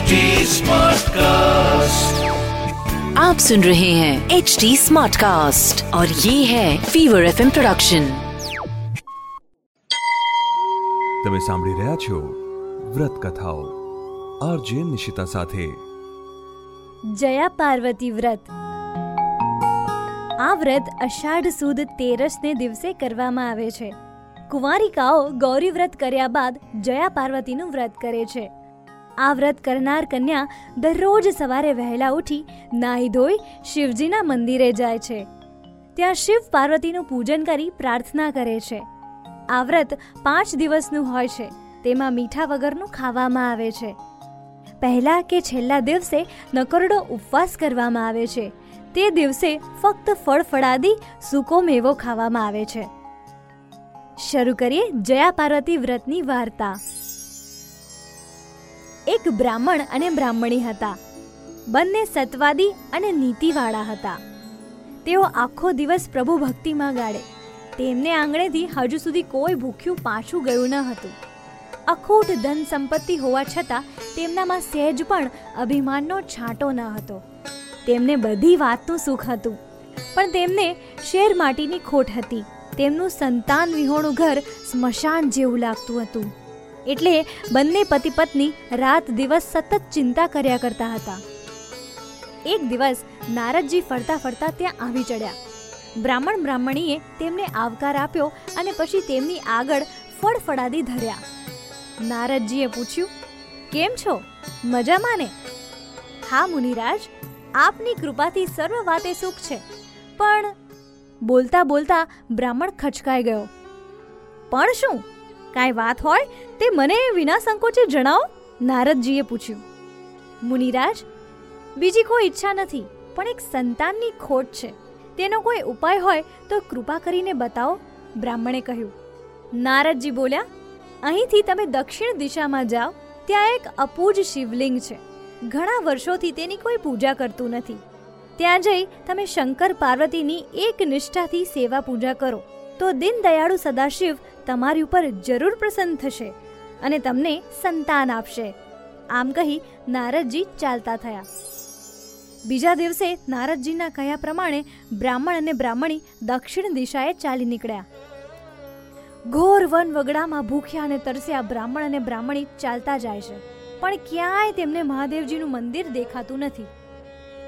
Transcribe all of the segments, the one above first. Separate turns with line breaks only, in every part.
HD Smartcast.
आप सुन रहे हैं एच डी स्मार्ट कास्ट और ये है फीवर एफ प्रोडक्शन
તમે સાંભળી રહ્યા છો વ્રત કથાઓ આરજે નિશિતા સાથે
જયા પાર્વતી વ્રત આ વ્રત અષાઢ સુદ તેરસને દિવસે કરવામાં આવે છે કુંવારિકાઓ ગૌરી વ્રત કર્યા બાદ જયા પાર્વતીનું વ્રત કરે છે આ વ્રત કરનાર કન્યા દરરોજ સવારે વહેલા ઉઠી નાહી ધોઈ શિવજીના મંદિરે જાય છે. ત્યાં શિવ પાર્વતીનું પૂજન કરી પ્રાર્થના કરે છે. આ વ્રત પાંચ દિવસનું હોય છે. તેમાં મીઠા વગરનું ખાવામાં આવે છે. પહેલા કે છેલ્લા દિવસે નકરડો ઉપવાસ કરવામાં આવે છે. તે દિવસે ફક્ત ફળફળાદી સૂકો મેવો ખાવામાં આવે છે. શરૂ કરીએ જયા પાર્વતી વ્રતની વાર્તા. એક બ્રાહ્મણ અને બ્રાહ્મણી હતા. બંને સત્વાદી અને નીતિવાળા હતા. તેઓ આખો દિવસ પ્રભુ ભક્તિમાં ગાળે તેમને આંગણેથી હજુ સુધી કોઈ ભૂખ્યું પાછું ગયું ન હતું. અખૂટ ધન સંપત્તિ હોવા છતાં તેમનામાં સહેજ પણ અભિમાનનો છાંટો ન હતો. તેમને બધી વાતનું સુખ હતું. પણ તેમને શેર માટીની ખોટ હતી. તેમનું સંતાન વિહોણું ઘર સ્મશાન જેવું લાગતું હતું. એટલે બંને પતિ પત્ની રાત દિવસ સતત ચિંતા કર્યા કરતા હતા. એક દિવસ નારદજી ફરતા ફરતા ત્યાં આવી ચડ્યા. બ્રાહ્મણ બ્રાહ્મણીએ તેમને આવકાર આપ્યો અને પછી તેમની આગળ ફળફળાદી ધર્યા. નારદજીએ પૂછ્યું, કેમ છો? મજામાં ને? હા, મુનિરાજ, આપની કૃપાથી સર્વ વાતે સુખ છે. પણ બોલતા બોલતા બ્રાહ્મણ ખચકાઈ ગયો. પણ શું? કાંઈ વાત હોય તે મને વિના સંકોચે જણાવો, નારદજીએ પૂછ્યું. મુનિરાજ, બીજી કોઈ ઈચ્છા નથી, પણ એક સંતાનની ખોટ છે. તેનો કોઈ ઉપાય હોય તો કૃપા કરીને બતાવો, બ્રાહ્મણે કહ્યું. નારદજી બોલ્યા, અહીંથી તમે દક્ષિણ દિશામાં જાઓ, ત્યાં એક અપૂજ શિવલિંગ છે. ઘણા વર્ષોથી તેની કોઈ પૂજા કરતું નથી. ત્યાં જઈ તમે શંકર પાર્વતીની એક નિષ્ઠાથી સેવા પૂજા કરો. તો દિન દયાળુ સદાશિવ તમારી ઉપર જરૂર પ્રસન્ન થશે અને તમને સંતાન આપશે. આમ કહી નારદજી ચાલતા થયા. બીજા દિવસે નારદજીના કહ્યા પ્રમાણે બ્રાહ્મણ અને બ્રાહ્મણી દક્ષિણ દિશાએ ચાલી નીકળ્યા. ઘોર વન વગડામાં ભૂખ્યા અને તરસ્યા બ્રાહ્મણ અને બ્રાહ્મણી ચાલતા જાય છે. પણ ક્યાંય તેમને મહાદેવજીનું મંદિર દેખાતું નથી.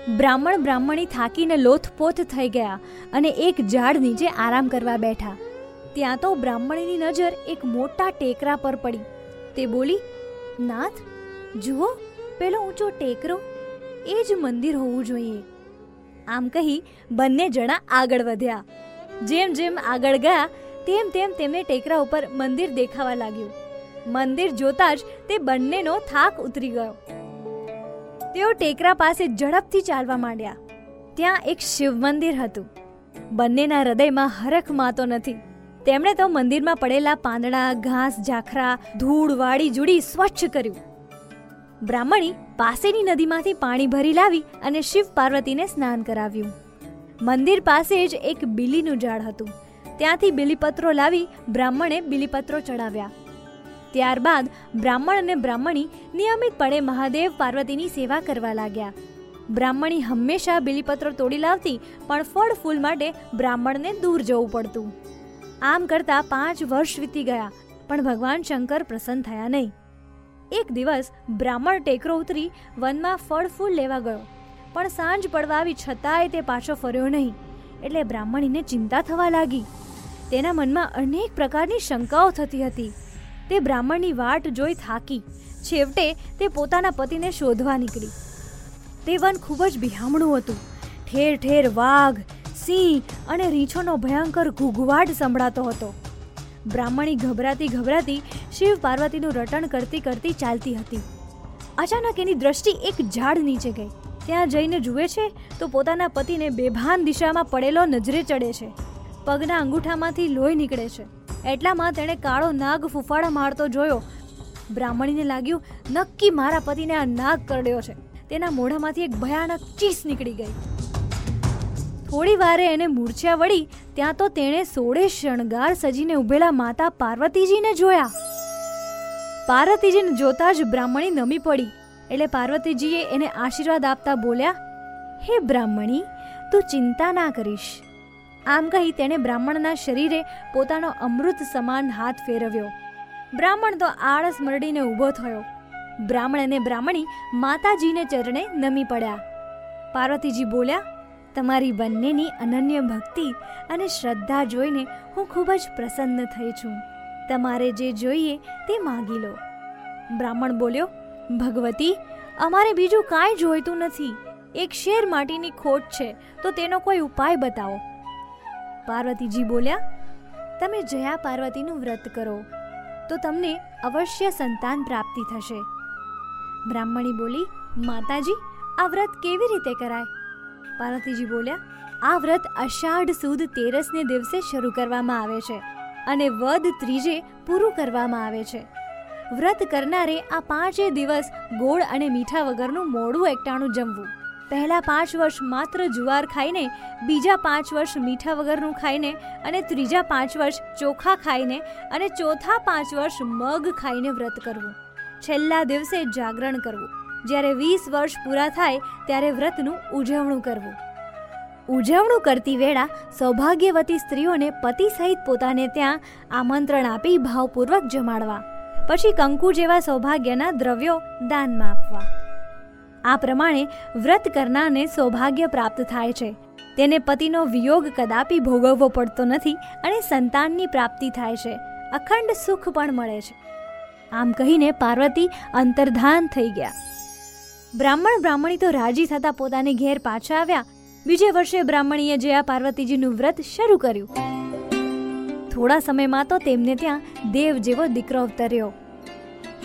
બ્રાહ્મણ બ્રાહ્મણી થાકીને લોથપોથ થઈ ગયા અને એક ઝાડ નીચે આરામ કરવા બેઠા. ત્યાં તો બ્રાહ્મણીની નજર એક મોટા ટેકરા પર પડી. તે બોલી, નાથ, જુઓ, પેલો ઊંચો ટેકરો. એ જ મંદિર હોવું જોઈએ. આમ કહી બંને જણા આગળ વધ્યા. જેમ જેમ આગળ ગયા, તેમ તેમ તેમને ટેકરા ઉપર મંદિર દેખાવા લાગ્યું. મંદિર જોતા જ તે બંનેનો થાક ઉતરી ગયો. તેઓ ટેકરા પાસે ઝડપથી ચાલવા માંડ્યા. ત્યાં એક શિવ મંદિર હતું. બંનેના હૃદયમાં હરખ માતો નથી. તેમણે તો મંદિરમાં પડેલા પાંદડા, ઘાસ, ઝાખરા, ધૂળ વાળી જુડી સ્વચ્છ કર્યું. બ્રાહ્મણી પાસેની નદીમાંથી પાણી ભરી લાવી અને શિવ પાર્વતીને સ્નાન કરાવ્યું. મંદિર પાસે જ એક બિલીનું ઝાડ હતું. ત્યાંથી બિલીપત્રો લાવી બ્રાહ્મણે બિલીપત્રો ચડાવ્યા. ત્યારબાદ બ્રાહ્મણ અને બ્રાહ્મણી નિયમિતપણે મહાદેવ પાર્વતીની સેવા કરવા લાગ્યા. બ્રાહ્મણી હંમેશા બિલીપત્રો તોડી લાવતી, પણ ફળ ફૂલ માટે બ્રાહ્મણને દૂર જવું પડતું. આમ કરતા પાંચ વર્ષ વીતી ગયા, પણ ભગવાન શંકર પ્રસન્ન થયા નહીં. એક દિવસ બ્રાહ્મણ ટેકરો ઉતરી વનમાં ફળ ફૂલ લેવા ગયો, પણ સાંજ પડવા આવી છતાંય તે પાછો ફર્યો નહીં, એટલે બ્રાહ્મણીને ચિંતા થવા લાગી. તેના મનમાં અનેક પ્રકારની શંકાઓ થતી હતી. તે બ્રાહ્મણની વાટ જોઈ થાકી. છેવટે તે પોતાના પતિને શોધવા નીકળી. તે વન ખૂબ જ બિહામણું હતું. ઠેર ઠેર વાઘ, સિંહ અને રીંછોનો ભયંકર ઘૂઘવાટ સંભળાતો હતો. બ્રાહ્મણી ગભરાતી ગભરાતી શિવ પાર્વતીનું રટણ કરતી કરતી ચાલતી હતી. અચાનક એની દ્રષ્ટિ એક ઝાડ નીચે ગઈ. ત્યાં જઈને જુએ છે તો પોતાના પતિને બેભાન દિશામાં પડેલો નજરે ચડે છે. પગના અંગૂઠામાંથી લોહી નીકળે છે. એટલામાં તેણે કાળો નાગ ફૂફાડા મારતો જોયો. બ્રાહ્મણીને લાગ્યું, નક્કી મારા પતિને આ નાગ કરડ્યો છે. તેના મોઢામાંથી એક ભયાનક ચીસ નીકળી ગઈ. થોડી વારે એને મૂર્છા વળી ત્યાં તો તેણે સોળે શણગાર સજીને ઉભેલા માતા પાર્વતીજીને જોયા. પાર્વતીજીને જોતા જ બ્રાહ્મણી નમી પડી. એટલે પાર્વતીજીએ એને આશીર્વાદ આપતા બોલ્યા, હે બ્રાહ્મણી, તું ચિંતા ના કરીશ. આમ કહી તેણે બ્રાહ્મણના શરીરે પોતાનો અમૃત સમાન હાથ ફેરવ્યો. બ્રાહ્મણ તો આળસ મરડીને ઊભો થયો. બ્રાહ્મણ અને બ્રાહ્મણી માતાજીને ચરણે નમી પડ્યા. પાર્વતીજી બોલ્યા, તમારી બંનેની અનન્ય ભક્તિ અને શ્રદ્ધા જોઈને હું ખૂબ જ પ્રસન્ન થઈ છું. તમારે જે જોઈએ તે માગી લો. બ્રાહ્મણ બોલ્યો, ભગવતી, અમારે બીજું કાંઈ જોઈતું નથી. એક શેર માટીની ખોટ છે, તો તેનો કોઈ ઉપાય બતાવો. પાર્વતીજી બોલ્યા, તમે જયા પાર્વતીનું વ્રત કરો, તો તમને અવશ્ય સંતાન પ્રાપ્તિ થશે. બ્રાહ્મણી બોલી, માતાજી, આ વ્રત કેવી રીતે કરાય? પાર્વતીજી બોલ્યા, આ વ્રત અષાઢ સુદ તેરસને દિવસે શરૂ કરવામાં આવે છે અને વદ ત્રીજે પૂરું કરવામાં આવે છે. વ્રત કરનારે આ પાંચે દિવસ ગોળ અને મીઠા વગરનું મોડું એકટાણું જમવું. પહેલા પાંચ વર્ષ માત્ર જુવાર ખાઈને, બીજા પાંચ વર્ષ મીઠા વગરનું ખાઈને અને ત્રીજા પાંચ વર્ષ ચોખા ખાઈને અને ચોથા પાંચ વર્ષ મગ ખાઈને વ્રત કરવું. છેલ્લા દિવસે જાગરણ કરવું. જ્યારે વીસ વર્ષ પૂરા થાય, ત્યારે વ્રતનું ઉજવણું કરવું. ઉજવણું કરતી વેળા સૌભાગ્યવતી સ્ત્રીઓને પતિ સહિત પોતાને ત્યાં આમંત્રણ આપી ભાવપૂર્વક જમાડવા. પછી કંકુ જેવા સૌભાગ્યના દ્રવ્યો દાનમાં આપવા. આ પ્રમાણે વ્રત કરનારને સૌભાગ્ય પ્રાપ્ત થાય છે. તેને પતિનો વિયોગ કદાપી ભોગવવો પડતો નથી અને સંતાનની પ્રાપ્તિ થાય છે. અખંડ સુખ પણ મળે છે. આમ કહીને પાર્વતી અંતર્ધાન થઈ ગયા. બ્રાહ્મણ બ્રાહ્મણી તો રાજી થતા પોતાને ઘેર પાછા આવ્યા. બીજે વર્ષે બ્રાહ્મણીએ જયા પાર્વતીજીનું વ્રત શરૂ કર્યું. થોડા સમયમાં તો તેમને ત્યાં દેવ જેવો દીકરો અવતર્યો.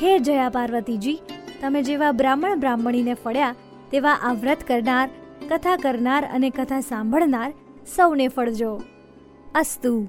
હે જયા પાર્વતીજી તમે જેવા બ્રાહ્મણ બ્રાહ્મણીને ફળ્યા, તેવા આ વ્રત કરનાર, કથા કરનાર અને કથા સાંભળનાર સૌને ફળજો. અસ્તુ.